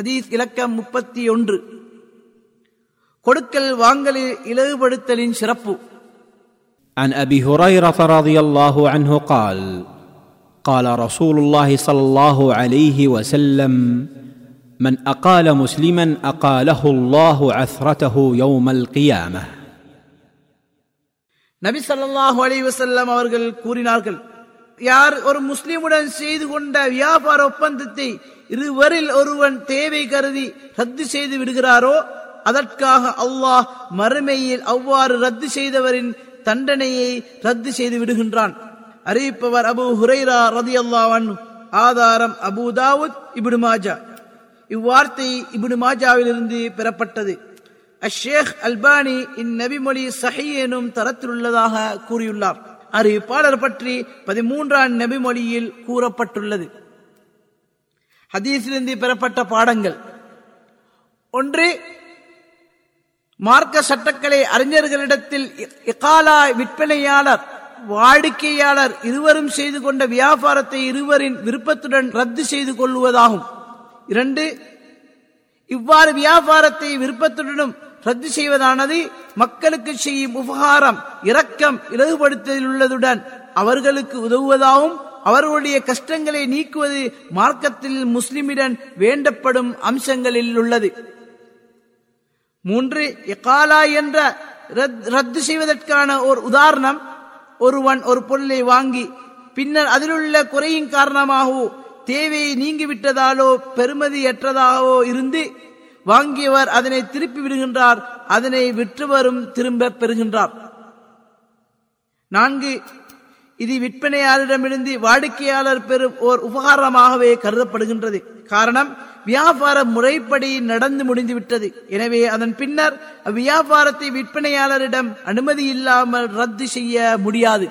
ஹதீஸ் இலக்கம் முப்பத்தி ஒன்று கொடுக்கல் வாங்கலில் இலகுபடுத்தலின் சிறப்பு عن ابي هريره رضي الله عنه قال قال رسول الله صلى الله عليه وسلم من اقال مسلما اقاله الله عثرته يوم القيامه நபி ஸல்லல்லாஹு அலைஹி வஸல்லம் அவர்கள் கூறினார்கள் யார் ஒரு முஸ்லிமுடன் செய்து கொண்ட வியாபார ஒப்பந்தத்தை இருவரில் ஒருவன் தேவை கருதி ரத்து செய்து விடுகிறாரோ அதற்காக அல்லாஹ் மறுமையில் அவ்வாறு ரத்து செய்தவரின் தண்டனையை ரத்து செய்து விடுகின்றான். அறிவிப்பவர் அபு ஹுரைரா ரதியல்லாஹு அல்லாவன் ஆதாரம் அபு தாவூத் இப்னு மாஜா. இவ்வார்த்தை இப்னு மாஜாவிலிருந்து பெறப்பட்டது. அஷேக் அல்பானி இந்நபிமொழி சஹி எனும் தரத்தில் உள்ளதாக கூறியுள்ளார். அறிவிப்பாளர் பற்றி பதிமூன்றாம் நபிமொழியில் கூறப்பட்டுள்ளது. ஹதீஸிலிருந்து பெறப்பட்ட பாடங்கள். ஒன்று மார்க்க சட்டக்கலை அறிஞர்களிடத்தில் இகாலா விற்பனையாளர் வாடிக்கையாளர் இருவரும் செய்து கொண்ட வியாபாரத்தை இருவரின் விருப்பத்துடன் ரத்து செய்து கொள்வதாகும் இரண்டு இவ்வாறு வியாபாரத்தை விருப்பத்துடனும் ரத்து செய்வதானது மக்களுக்கு செய்யும் உபகாரம் இரக்கம் இலகுபடுத்தலில் உள்ளதுடன் அவர்களுக்கு உதவுவதாகவும் அவர்களுடைய கஷ்டங்களை நீக்குவது மார்க்கத்தில் முஸ்லிமிடன் வேண்டப்படும் அம்சங்களில் உள்ளது. மூன்று எகாலா என்ற ரத்து செய்வதற்கான ஒரு உதாரணம் ஒருவன் ஒரு பொருளை வாங்கி பின்னர் அதிலுள்ள குறையின் காரணமாகவோ தேவையை நீங்கிவிட்டதாலோ பெருமதியற்றதாகவோ இருந்து வாங்கியவர் அதனை திருப்பி விடுகின்றார் அதனை விற்றுவரும் திரும்ப பெறுகின்றார். நான்கு இது விற்பனையாளரிடமிருந்து வாடிக்கையாளர் பெறும் ஓர் உபகாரமாகவே கருதப்படுகின்றது. காரணம் வியாபார முறைப்படி நடந்து முடிந்துவிட்டது. எனவே அதன் பின்னர் அவ்வியாபாரத்தை விற்பனையாளரிடம் அனுமதி இல்லாமல் ரத்து செய்ய முடியாது.